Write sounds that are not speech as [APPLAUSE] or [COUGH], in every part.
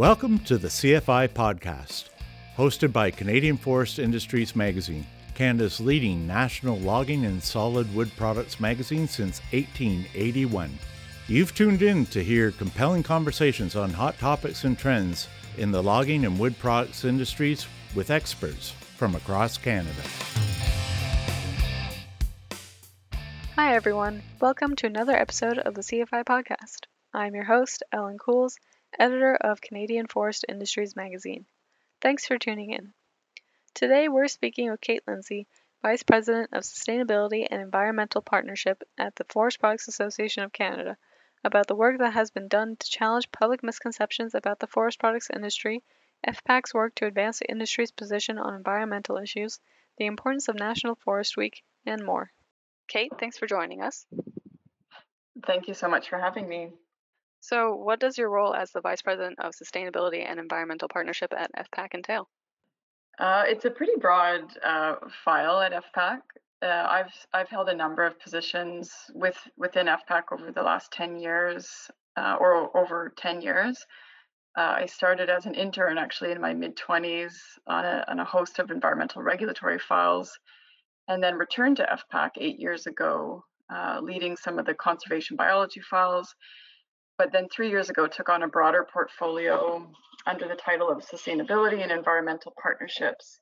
Welcome to the CFI podcast, hosted by Canadian Forest Industries Magazine, Canada's leading national logging and solid wood products magazine since 1881. You've tuned in to hear compelling conversations on hot topics and trends in the logging and wood products industries with experts from across Canada. Hi, everyone. Welcome to another episode of the CFI podcast. I'm your host, Ellen Cools, editor of Canadian Forest Industries magazine. Thanks for tuning in. Today, we're speaking with Kate Lindsay, Vice President of Sustainability and Environmental Partnership at the Forest Products Association of Canada, about the work that has been done to challenge public misconceptions about the forest products industry, FPAC's work to advance the industry's position on environmental issues, the importance of National Forest Week, and more. Kate, thanks for joining us. Thank you so much for having me. So, what does your role as the Vice President of Sustainability and Environmental Partnership at FPAC entail? Uh, it's a pretty broad uh, file at FPAC. Uh, I've I've held a number of positions with within FPAC over the last ten years, uh, or over ten years. Uh, I started as an intern actually in my mid twenties on a on a host of environmental regulatory files, and then returned to FPAC eight years ago, uh, leading some of the conservation biology files. But then three years ago, took on a broader portfolio under the title of Sustainability and Environmental Partnerships.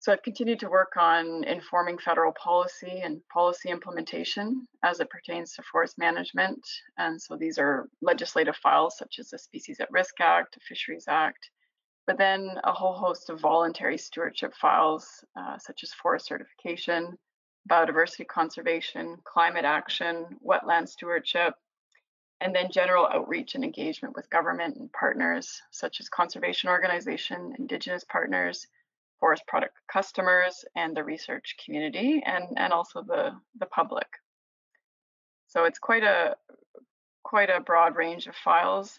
So I've continued to work on informing federal policy and policy implementation as it pertains to forest management. And so these are legislative files such as the Species at Risk Act, the Fisheries Act, but then a whole host of voluntary stewardship files, uh, such as forest certification, biodiversity conservation, climate action, wetland stewardship, and then general outreach and engagement with government and partners, such as conservation organization, indigenous partners, forest product customers, and the research community, and, and also the, the public. So it's quite a quite a broad range of files.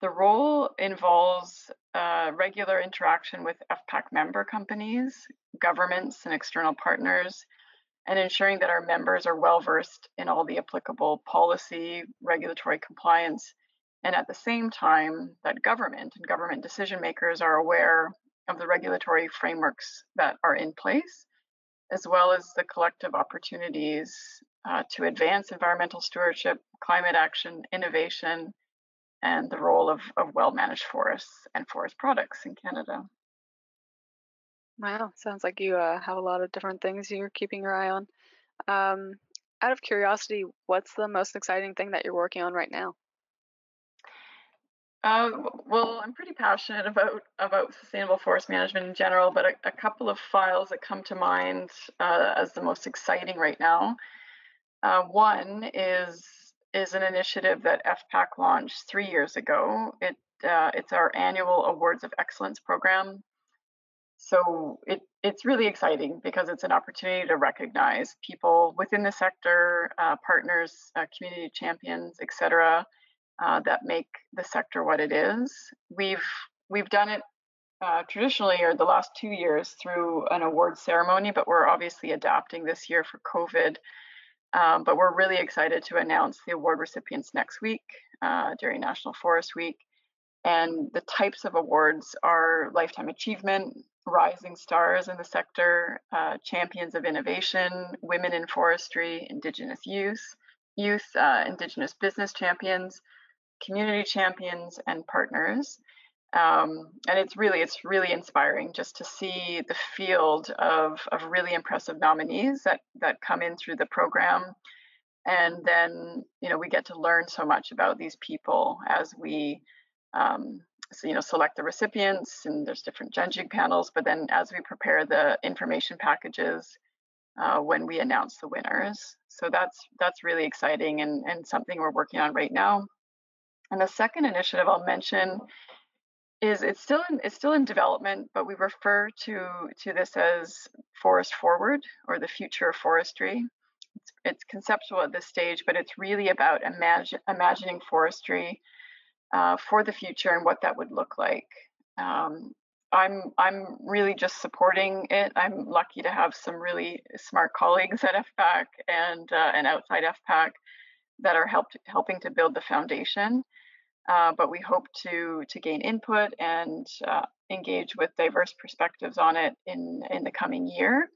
The role involves uh, regular interaction with FPAC member companies, governments, and external partners, and ensuring that our members are well versed in all the applicable policy, regulatory compliance, and at the same time that government and government decision makers are aware of the regulatory frameworks that are in place, as well as the collective opportunities uh, to advance environmental stewardship, climate action, innovation, and the role of, of well managed forests and forest products in Canada. Wow, sounds like you uh, have a lot of different things you're keeping your eye on. Um, out of curiosity, what's the most exciting thing that you're working on right now? Uh, well, I'm pretty passionate about about sustainable forest management in general, but a, a couple of files that come to mind uh, as the most exciting right now. Uh, one is is an initiative that FPAC launched three years ago. It uh, it's our annual Awards of Excellence program. So it it's really exciting because it's an opportunity to recognize people within the sector, uh, partners, uh, community champions, etc., uh, that make the sector what it is. We've we've done it uh, traditionally or the last two years through an award ceremony, but we're obviously adapting this year for COVID um, but we're really excited to announce the award recipients next week uh, during National Forest Week. And the types of awards are Lifetime Achievement, Rising Stars in the sector, uh, Champions of Innovation, Women in Forestry, Indigenous Youth, Youth, uh, Indigenous Business Champions, Community Champions, and Partners. Um, and it's really it's really inspiring just to see the field of, of really impressive nominees that that come in through the program and then you know we get to learn so much about these people as we um, you know select the recipients and there's different judging panels but then as we prepare the information packages uh, when we announce the winners so that's that's really exciting and, and something we're working on right now and the second initiative i'll mention is it's still in it's still in development, but we refer to to this as forest forward or the future of forestry. It's, it's conceptual at this stage, but it's really about imagine, imagining forestry uh, for the future and what that would look like. Um, I'm I'm really just supporting it. I'm lucky to have some really smart colleagues at FPAC and uh, and outside FPAC that are helped helping to build the foundation. uh, but we hope to to gain input and uh, engage with diverse perspectives on it in in the coming year.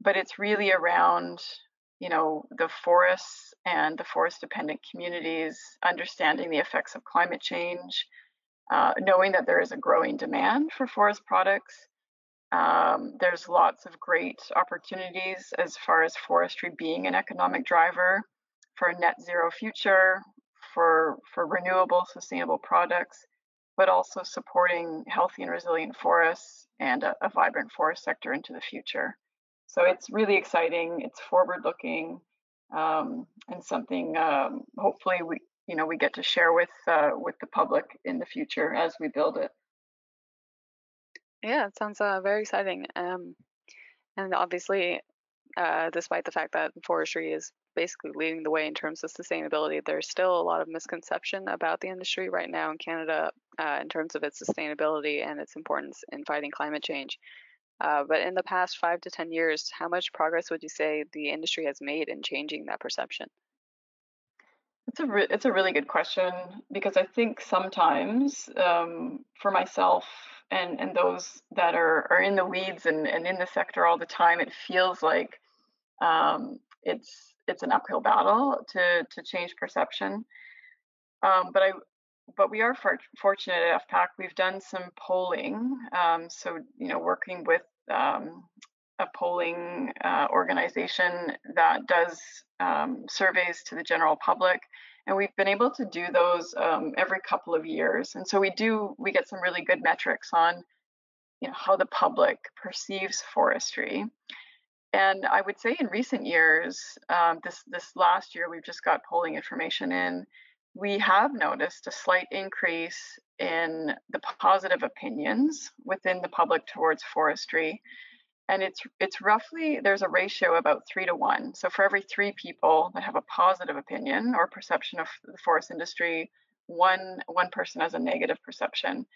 But it's really around you know the forests and the forest dependent communities understanding the effects of climate change uh, knowing that there is a growing demand for forest products um, there's lots of great opportunities as far as forestry being an economic driver for a net zero future for for renewable sustainable products but also supporting healthy and resilient forests and a, a vibrant forest sector into the future so it's really exciting. It's forward looking um, and something um, hopefully we you know we get to share with uh, with the public in the future as we build it. Yeah, it sounds uh, very exciting. Um, and obviously, uh, despite the fact that forestry is basically leading the way in terms of sustainability, there's still a lot of misconception about the industry right now in Canada uh, in terms of its sustainability and its importance in fighting climate change. Uh, but in the past five to 10 years, how much progress would you say the industry has made in changing that perception? It's a, re- it's a really good question because I think sometimes um, for myself and, and those that are, are in the weeds and, and in the sector all the time, it feels like um, it's it's an uphill battle to, to change perception. Um, but I, but we are for, fortunate at FPAC. We've done some polling. Um, so, you know, working with um, a polling uh, organization that does um, surveys to the general public. And we've been able to do those um, every couple of years. And so we do, we get some really good metrics on you know, how the public perceives forestry. And I would say in recent years, um, this this last year, we've just got polling information in we have noticed a slight increase in the positive opinions within the public towards forestry. And it's it's roughly there's a ratio about three to one. So for every three people that have a positive opinion or perception of the forest industry one one person has a negative perception.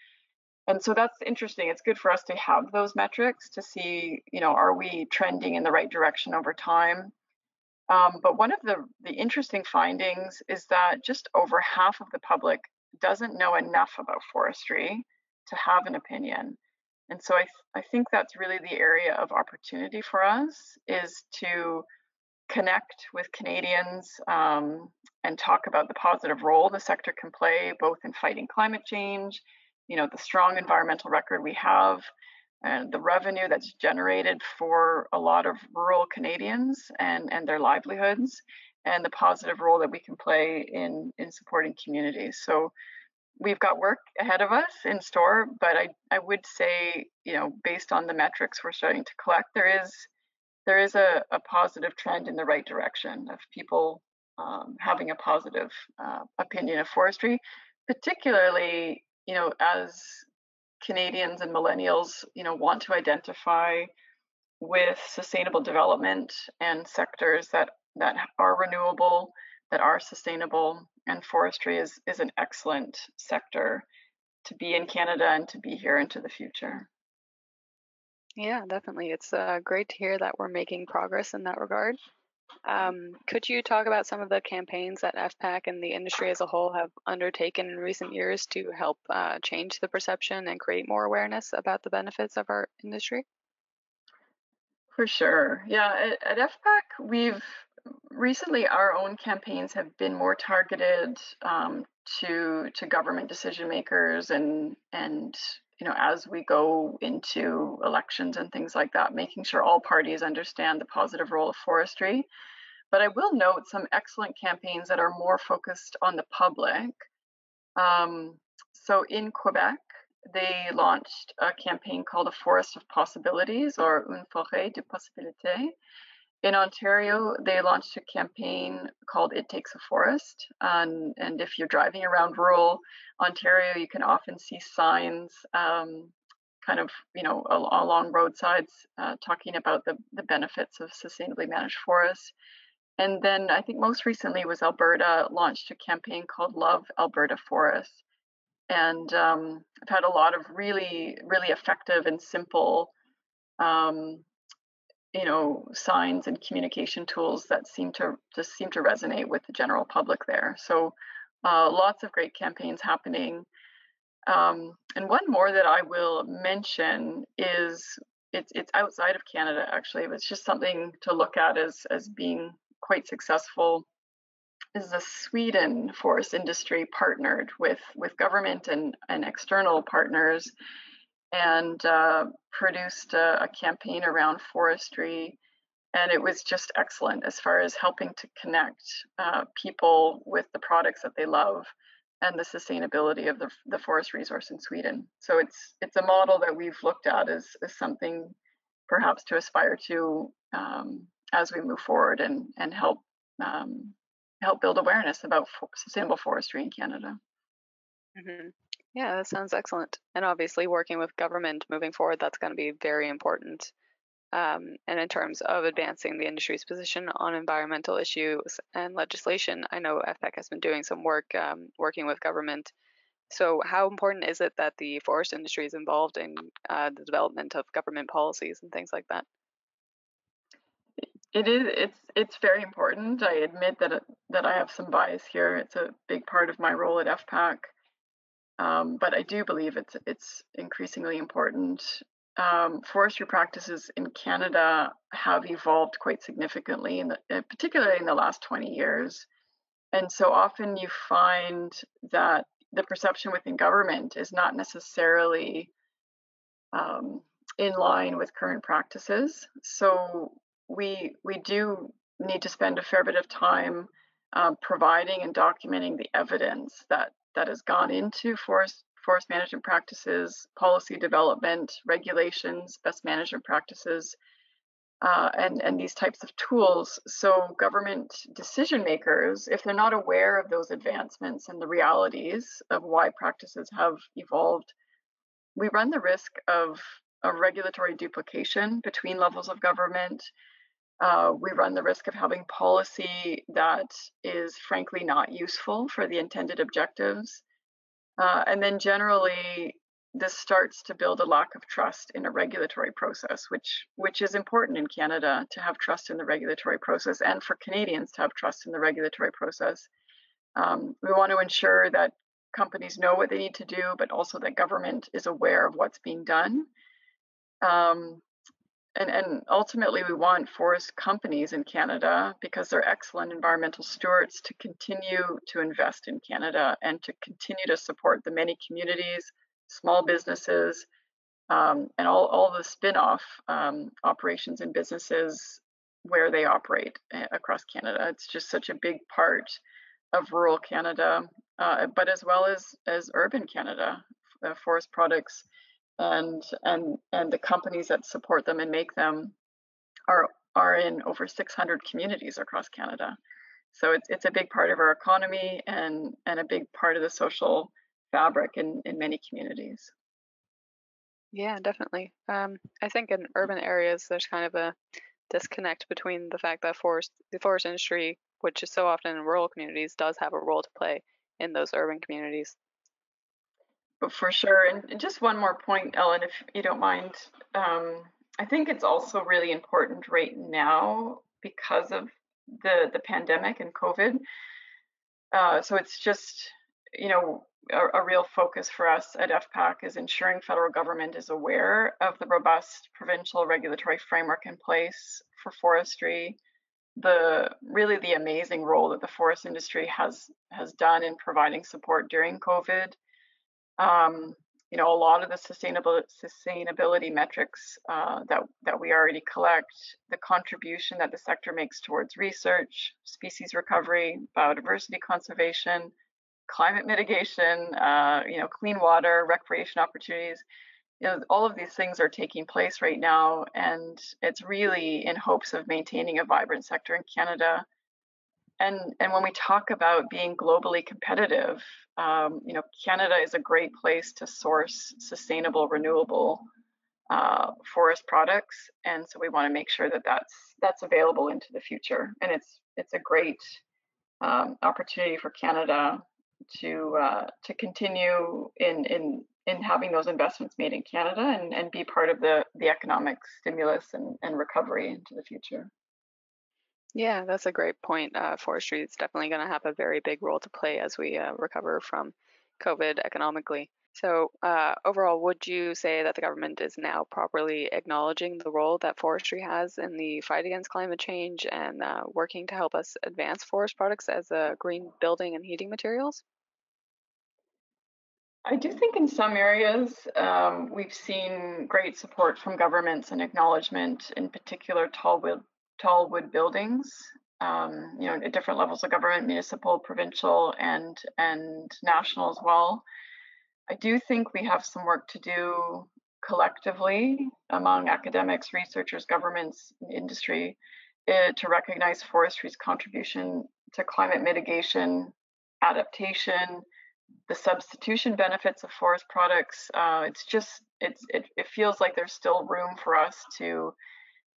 And so that's interesting. It's good for us to have those metrics to see you know are we trending in the right direction over time um, but one of the, the interesting findings is that just over half of the public doesn't know enough about forestry to have an opinion. And so I, th- I think that's really the area of opportunity for us is to connect with Canadians um, and talk about the positive role the sector can play both in fighting climate change, you know, the strong environmental record we have, and the revenue that's generated for a lot of rural Canadians and, and their livelihoods, and the positive role that we can play in, in supporting communities. So we've got work ahead of us in store, but I, I would say, you know, based on the metrics we're starting to collect, there is there is a, a positive trend in the right direction of people um, having a positive uh, opinion of forestry, particularly, you know, as Canadians and millennials, you know, want to identify with sustainable development and sectors that that are renewable, that are sustainable, and forestry is is an excellent sector to be in Canada and to be here into the future. Yeah, definitely. It's uh, great to hear that we're making progress in that regard. Um, could you talk about some of the campaigns that FPAC and the industry as a whole have undertaken in recent years to help uh, change the perception and create more awareness about the benefits of our industry? For sure. Yeah, at, at FPAC, we've recently our own campaigns have been more targeted um, to to government decision makers and and you know as we go into elections and things like that making sure all parties understand the positive role of forestry. But i will note some excellent campaigns that are more focused on the public. Um, so in quebec they launched a campaign called a forest of possibilities or une forêt de possibilités in Ontario, they launched a campaign called It Takes a Forest. And, and if you're driving around rural Ontario, you can often see signs um, kind of, you know, along roadsides uh, talking about the, the benefits of sustainably managed forests. And then I think most recently was Alberta launched a campaign called Love Alberta Forests. And um, I've had a lot of really, really effective and simple um, you know signs and communication tools that seem to just seem to resonate with the general public there so Uh, lots of great campaigns happening. Um, and one more that I will mention is it's it's outside of Canada actually. But it's just something to look at as as being quite successful. Is the Sweden forest industry partnered with with government and and external partners, and uh, produced a, a campaign around forestry and it was just excellent as far as helping to connect uh, people with the products that they love and the sustainability of the, the forest resource in Sweden. So it's it's a model that we've looked at as, as something perhaps to aspire to um, as we move forward and and help um, help build awareness about for, sustainable forestry in Canada. Mm-hmm. Yeah, that sounds excellent. And obviously, working with government moving forward, that's going to be very important. Um, and in terms of advancing the industry's position on environmental issues and legislation, I know FPAC has been doing some work um, working with government. So, how important is it that the forest industry is involved in uh, the development of government policies and things like that? It is. It's it's very important. I admit that that I have some bias here. It's a big part of my role at FPAC, um, but I do believe it's it's increasingly important um, forestry practices in Canada have evolved quite significantly, in the, uh, particularly in the last 20 years. And so often you find that the perception within government is not necessarily um, in line with current practices. So we we do need to spend a fair bit of time um, providing and documenting the evidence that that has gone into forest forest management practices, policy development, regulations, best management practices, uh, and, and these types of tools. So, government decision makers, if they're not aware of those advancements and the realities of why practices have evolved, we run the risk of, of regulatory duplication between levels of government. Uh, we run the risk of having policy that is frankly not useful for the intended objectives. Uh, and then generally, this starts to build a lack of trust in a regulatory process, which which is important in Canada to have trust in the regulatory process, and for Canadians to have trust in the regulatory process. Um, we want to ensure that companies know what they need to do, but also that government is aware of what's being done. Um, and, and ultimately we want forest companies in Canada because they're excellent environmental stewards to continue to invest in Canada and to continue to support the many communities, small businesses, um, and all, all the spin-off um, operations and businesses where they operate eh, across Canada. It's just such a big part of rural Canada, uh, but as well as as urban Canada. Uh, forest products and and and the companies that support them and make them are are in over 600 communities across Canada. So it's it's a big part of our economy and and a big part of the social fabric in in many communities. Yeah, definitely. Um, I think in urban areas there's kind of a disconnect between the fact that forest the forest industry, which is so often in rural communities, does have a role to play in those urban communities for sure. And just one more point, Ellen, if you don't mind. Um, I think it's also really important right now because of the the pandemic and COVID. Uh, so it's just you know a, a, real focus for us at FPAC is ensuring federal government is aware of the robust provincial regulatory framework in place for forestry, the really the amazing role that the forest industry has has done in providing support during COVID um, you know, a lot of the sustainable sustainability metrics uh, that that we already collect, the contribution that the sector makes towards research, species recovery, biodiversity conservation, climate mitigation, uh, you know, clean water, recreation opportunities. You know, all of these things are taking place right now, and it's really in hopes of maintaining a vibrant sector in Canada and and when we talk about being globally competitive, um, you know, Canada is a great place to source sustainable, renewable uh, forest products, and so we want to make sure that that's that's available into the future. And it's it's a great um, opportunity for Canada to uh, to continue in in in having those investments made in Canada and, and be part of the the economic stimulus and, and recovery into the future. Yeah, that's a great point. Uh, forestry is definitely going to have a very big role to play as we uh, recover from COVID economically. So, uh, overall, would you say that the government is now properly acknowledging the role that forestry has in the fight against climate change and uh, working to help us advance forest products as a green building and heating materials? I do think in some areas um, we've seen great support from governments and acknowledgement, in particular tall tall wood buildings. Um, you know, at different levels of government, municipal, provincial, and and national as well. I do think we have some work to do collectively among academics, researchers, governments, industry uh, to recognize forestry's contribution to climate mitigation, adaptation, the substitution benefits of forest products. Uh, it's just it's it, it feels like there's still room for us to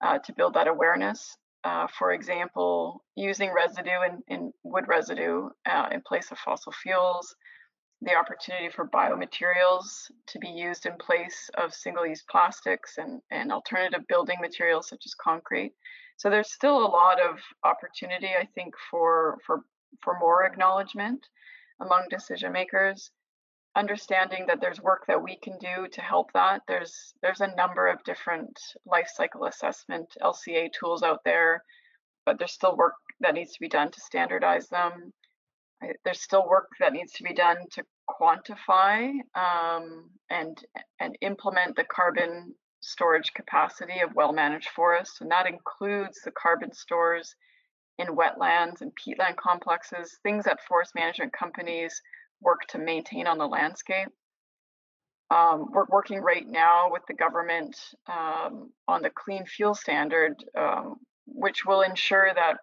uh, to build that awareness. Uh, for example, using residue in, in wood residue uh, in place of fossil fuels, the opportunity for biomaterials to be used in place of single-use plastics and, and alternative building materials such as concrete. So there's still a lot of opportunity, I think, for for for more acknowledgement among decision makers. Understanding that there's work that we can do to help that. There's there's a number of different life cycle assessment LCA tools out there, but there's still work that needs to be done to standardize them there's still work that needs to be done to quantify um, and and implement the carbon storage capacity of well-managed forests, and that includes the carbon stores in wetlands and peatland complexes, things that forest management companies work to maintain on the landscape. Um, we're working right now with the government um, on the clean fuel standard, um, which will ensure that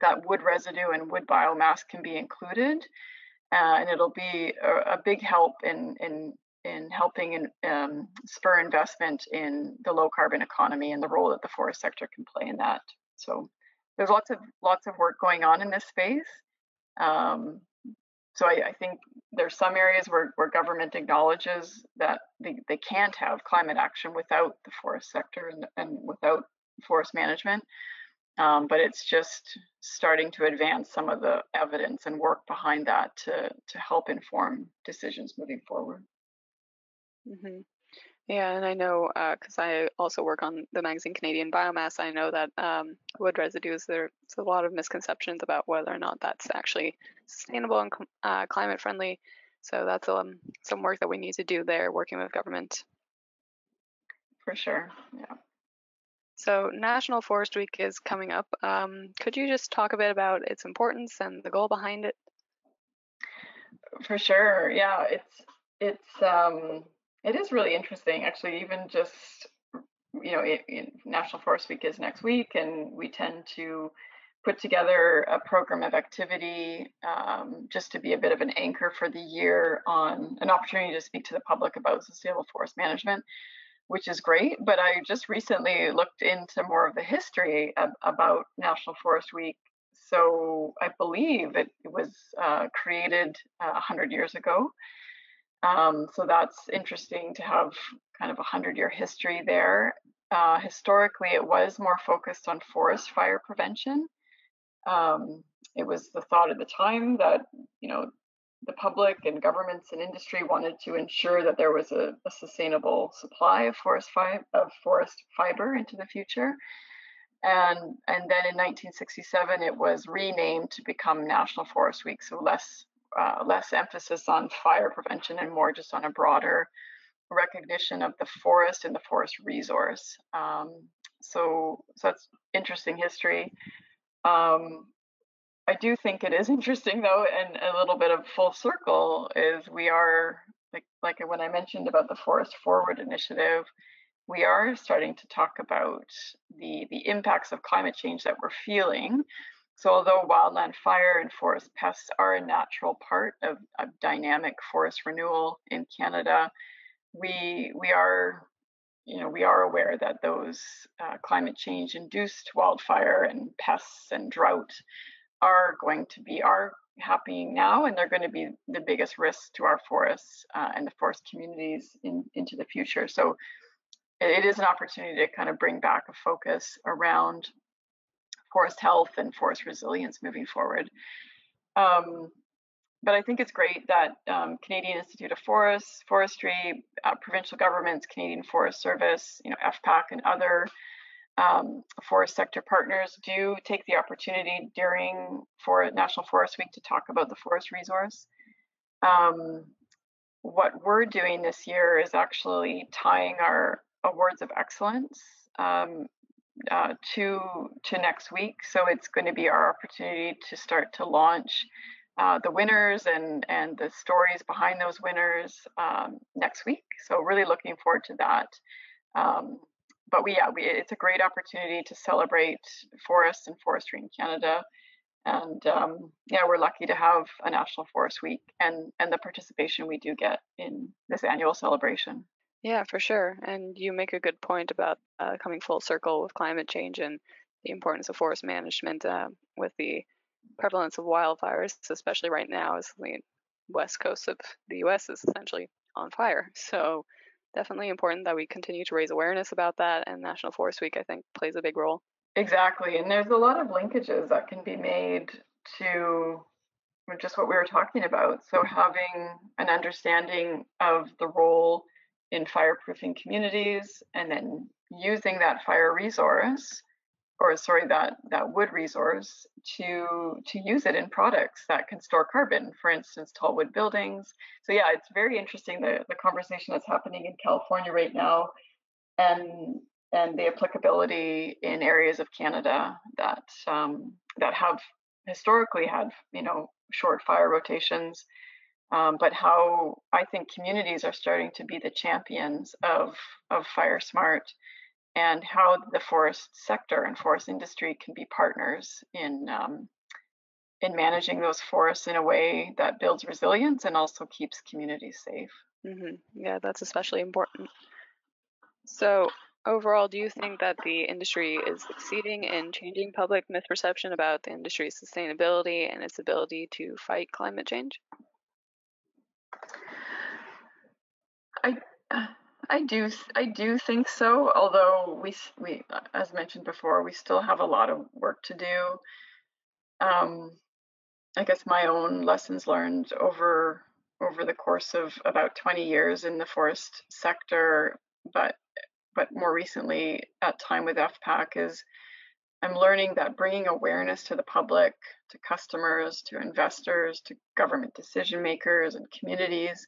that wood residue and wood biomass can be included, uh, and it'll be a, a, big help in in in helping in, um, spur investment in the low carbon economy and the role that the forest sector can play in that. So there's lots of lots of work going on in this space. Um, so I, I, think there's some areas where, where government acknowledges that they, they can't have climate action without the forest sector and, and without forest management. Um, but it's just starting to advance some of the evidence and work behind that to to help inform decisions moving forward. Mm-hmm. Yeah, and I know because uh, I also work on the magazine Canadian Biomass. I know that um, wood residues there's a lot of misconceptions about whether or not that's actually sustainable and uh, climate friendly. So that's um, some work that we need to do there, working with government. For sure, yeah. So, National Forest Week is coming up. Um, could you just talk a bit about its importance and the goal behind it? For sure, yeah. It's it's um, it is really interesting, actually. Even just you know, it, it, National Forest Week is next week, and we tend to put together a program of activity um, just to be a bit of an anchor for the year on an opportunity to speak to the public about sustainable forest management which is great. But I just recently looked into more of the history of, about National Forest Week. So I believe it, was uh, created uh, 100 years ago. Um, so that's interesting to have kind of a 100 year history there. Uh, historically, it was more focused on forest fire prevention. Um, it was the thought at the time that you know the public and governments and industry wanted to ensure that there was a, a sustainable supply of forest fi- of forest fiber into the future. And and then in 1967 it was renamed to become National Forest Week, so less uh, less emphasis on fire prevention and more just on a broader recognition of the forest and the forest resource. Um, so so that's interesting history. Um, I do think it is [LAUGHS] interesting though, and a little bit of full circle is we are like like when I mentioned about the Forest Forward initiative, we are starting to talk about the the impacts of climate change that we're feeling. So although wildland fire and forest pests are a natural part of, of dynamic forest renewal in Canada, we we are you know we are aware that those uh, climate change induced wildfire and pests and drought are going to be are happening now and they're going to be the biggest risk to our forests uh, and the forest communities in, into the future. So it is an opportunity to kind of bring back a focus around forest health and forest resilience moving forward. Um, but I think it's great that um, Canadian Institute of Forests, Forestry, uh, provincial governments, Canadian Forest Service, you know, FPAC, and other um, forest sector partners do take the opportunity during for National Forest Week to talk about the forest resource. Um, what we're doing this year is actually tying our awards of excellence um, uh, to to next week. So it's going to be our opportunity to start to launch uh, the winners and and the stories behind those winners um, next week. So really looking forward to that. Um, but we yeah, we, it's a great opportunity to celebrate forests and forestry in Canada. And um, yeah, we're lucky to have a National Forest Week and and the participation we do get in this annual celebration. Yeah, for sure. And you make a good point about uh, coming full circle with climate change and the importance of forest management uh, with the prevalence of wildfires, especially right now, as the west coast of the U.S. is essentially on fire. So definitely important that we continue to raise awareness about that. And National Forest Week, I think, plays a big role. Exactly, and there's a lot of linkages that can be made to just what we were talking about. So having an understanding of the role in fireproofing communities and then using that fire resource or sorry that that wood resource to to use it in products that can store carbon for instance tall wood buildings. So yeah it's very interesting the, the conversation that's happening in california right now and and the applicability in areas of canada that um, that have historically had you know short fire rotations um, but how I think communities are starting to be the champions of of fire smart and how the forest sector and forest industry can be partners in um, in managing those forests in a way that builds resilience and also keeps communities safe. Mm-hmm. Yeah, that's especially important. So, overall, do you think that the industry is succeeding in changing public misperception about the industry's sustainability and its ability to fight climate change? I I do I do think so. Although we we as mentioned before, we still have a lot of work to do. Um, I guess my own lessons learned over over the course of about 20 years in the forest sector, but but more recently at time with FPAC is I'm learning that bringing awareness to the public, to customers, to investors, to government decision makers and communities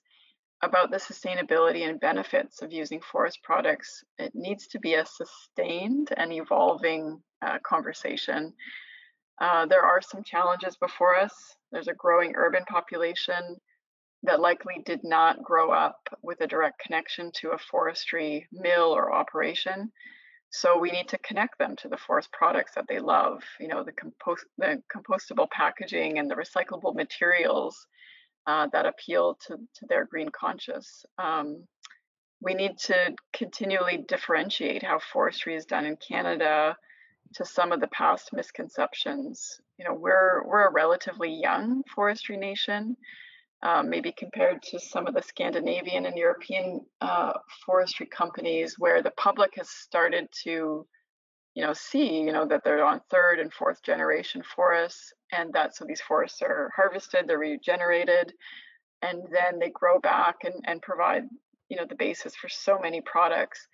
about the sustainability and benefits of using forest products, it needs to be a sustained and evolving uh, conversation. Uh, there are some challenges before us. There's a growing urban population that likely did not grow up with a direct connection to a forestry mill or operation. So we need to connect them to the forest products that they love. You know, the compost, the compostable packaging and the recyclable materials uh, that appeal to, to their green conscience. Um, we need to continually differentiate how forestry is done in Canada to some of the past misconceptions. You know, we're we're a relatively young forestry nation, um, maybe compared to some of the Scandinavian and European uh, forestry companies, where the public has started to you know see you know that they're on third and fourth generation forests and that so these forests are harvested they're regenerated and then they grow back and, and provide you know the basis for so many products.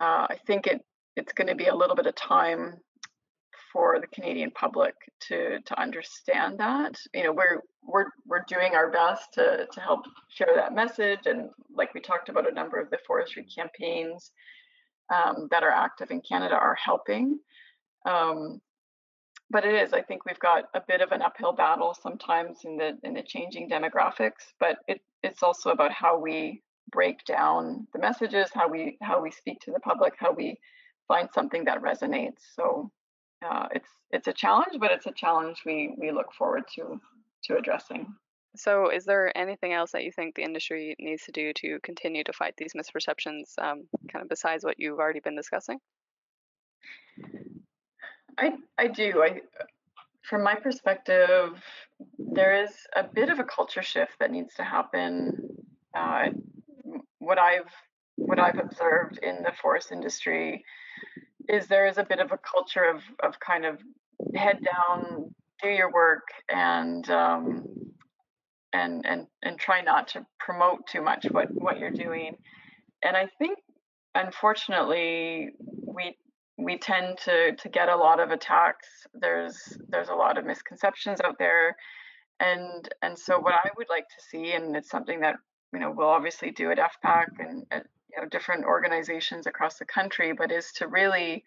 Uh, i think it it's going to be a little bit of time for the canadian public to to understand that. You know we're we're we're doing our best to to help share that message and like we talked about a number of the forestry campaigns um, that are active in Canada are helping. Um, but it is, I think we've got a bit of an uphill battle sometimes in the in the changing demographics. But it, it's also about how we break down the messages, how we how we speak to the public, how we find something that resonates. So uh, it's it's a challenge, but it's a challenge we we look forward to to addressing. So, is there anything else that you think the industry needs to do to continue to fight these misperceptions, um, kind of besides what you've already been discussing? I I do. I, from my perspective, there is a bit of a culture shift that needs to happen. Uh, what I've what I've observed in the forest industry is there is a bit of a culture of of kind of head down, do your work, and um, and and and try not to promote too much what what you're doing. And I think, unfortunately, we we tend to to get a lot of attacks. There's there's a lot of misconceptions out there, and and so what I would like to see, and it's something that you know we'll obviously do at FPAC and at you know different organizations across the country, but is to really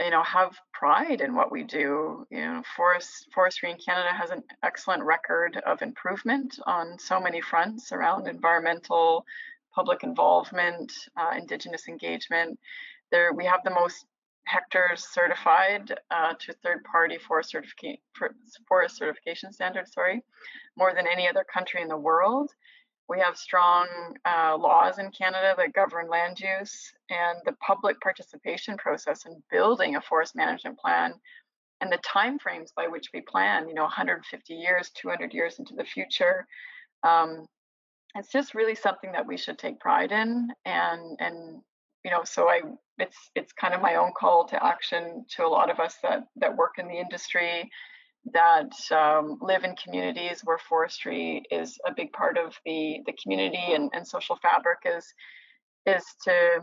you know have pride in what we do. You know forest forestry in canada has an excellent record of improvement on so many fronts around environmental public involvement uh, indigenous engagement. There we have the most hectares certified uh, to third party forest, certification forest certification standards sorry more than any other country in the world we have strong uh, laws in Canada that govern land use and the public participation process in building a forest management plan and the timeframes by which we plan, you know, 150 years, 200 years into the future. Um, it's just really something that we should take pride in and and you know so i it's it's kind of my own call to action to a lot of us that that work in the industry that um, live in communities where forestry is a big part of the the community and, and social fabric is is to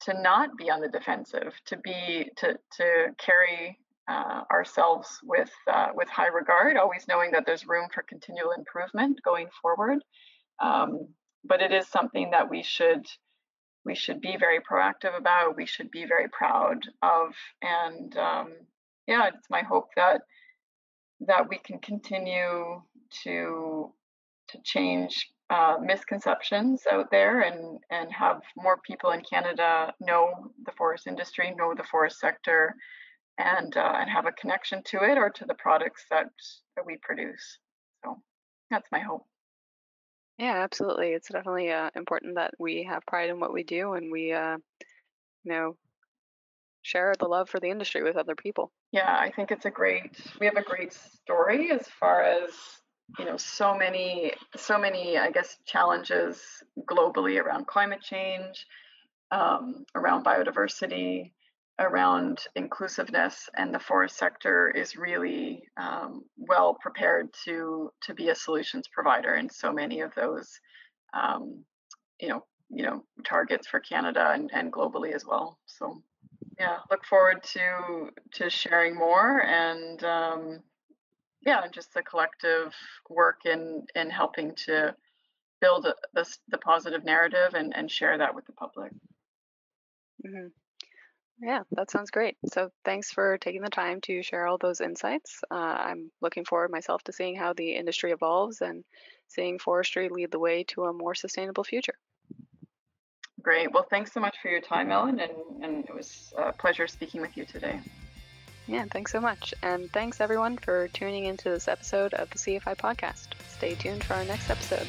to not be on the defensive, to be to to carry uh, ourselves with uh, with high regard, always knowing that there's room for continual improvement going forward. Um, but it is something that we should we should be very proactive about. We should be very proud of, and um, yeah, it's my hope that that we can continue to to change uh, misconceptions out there and and have more people in Canada know the forest industry, know the forest sector, and uh, and have a connection to it or to the products that that we produce. So that's my hope. Yeah, absolutely. It's definitely uh, important that we have pride in what we do and we, uh, you know, share the love for the industry with other people. Yeah, I think it's a great. We have a great story as far as you know so many so many i guess challenges globally around climate change um, around biodiversity around inclusiveness and the forest sector is really um, well prepared to to be a solutions provider in so many of those um, you know you know targets for canada and, and globally as well so yeah look forward to to sharing more and um, yeah and just the collective work in in helping to build the, the positive narrative and, and share that with the public. Mm-hmm. yeah that sounds great. So thanks for taking the time to share all those insights. Uh, i'm looking forward myself to seeing how the industry evolves and seeing forestry lead the way to a more sustainable future Great. Well, thanks so much for your time, Ellen, and, and it was a pleasure speaking with you today. Yeah, thanks so much. And thanks everyone for tuning into this episode of the CFI podcast. Stay tuned for our next episode.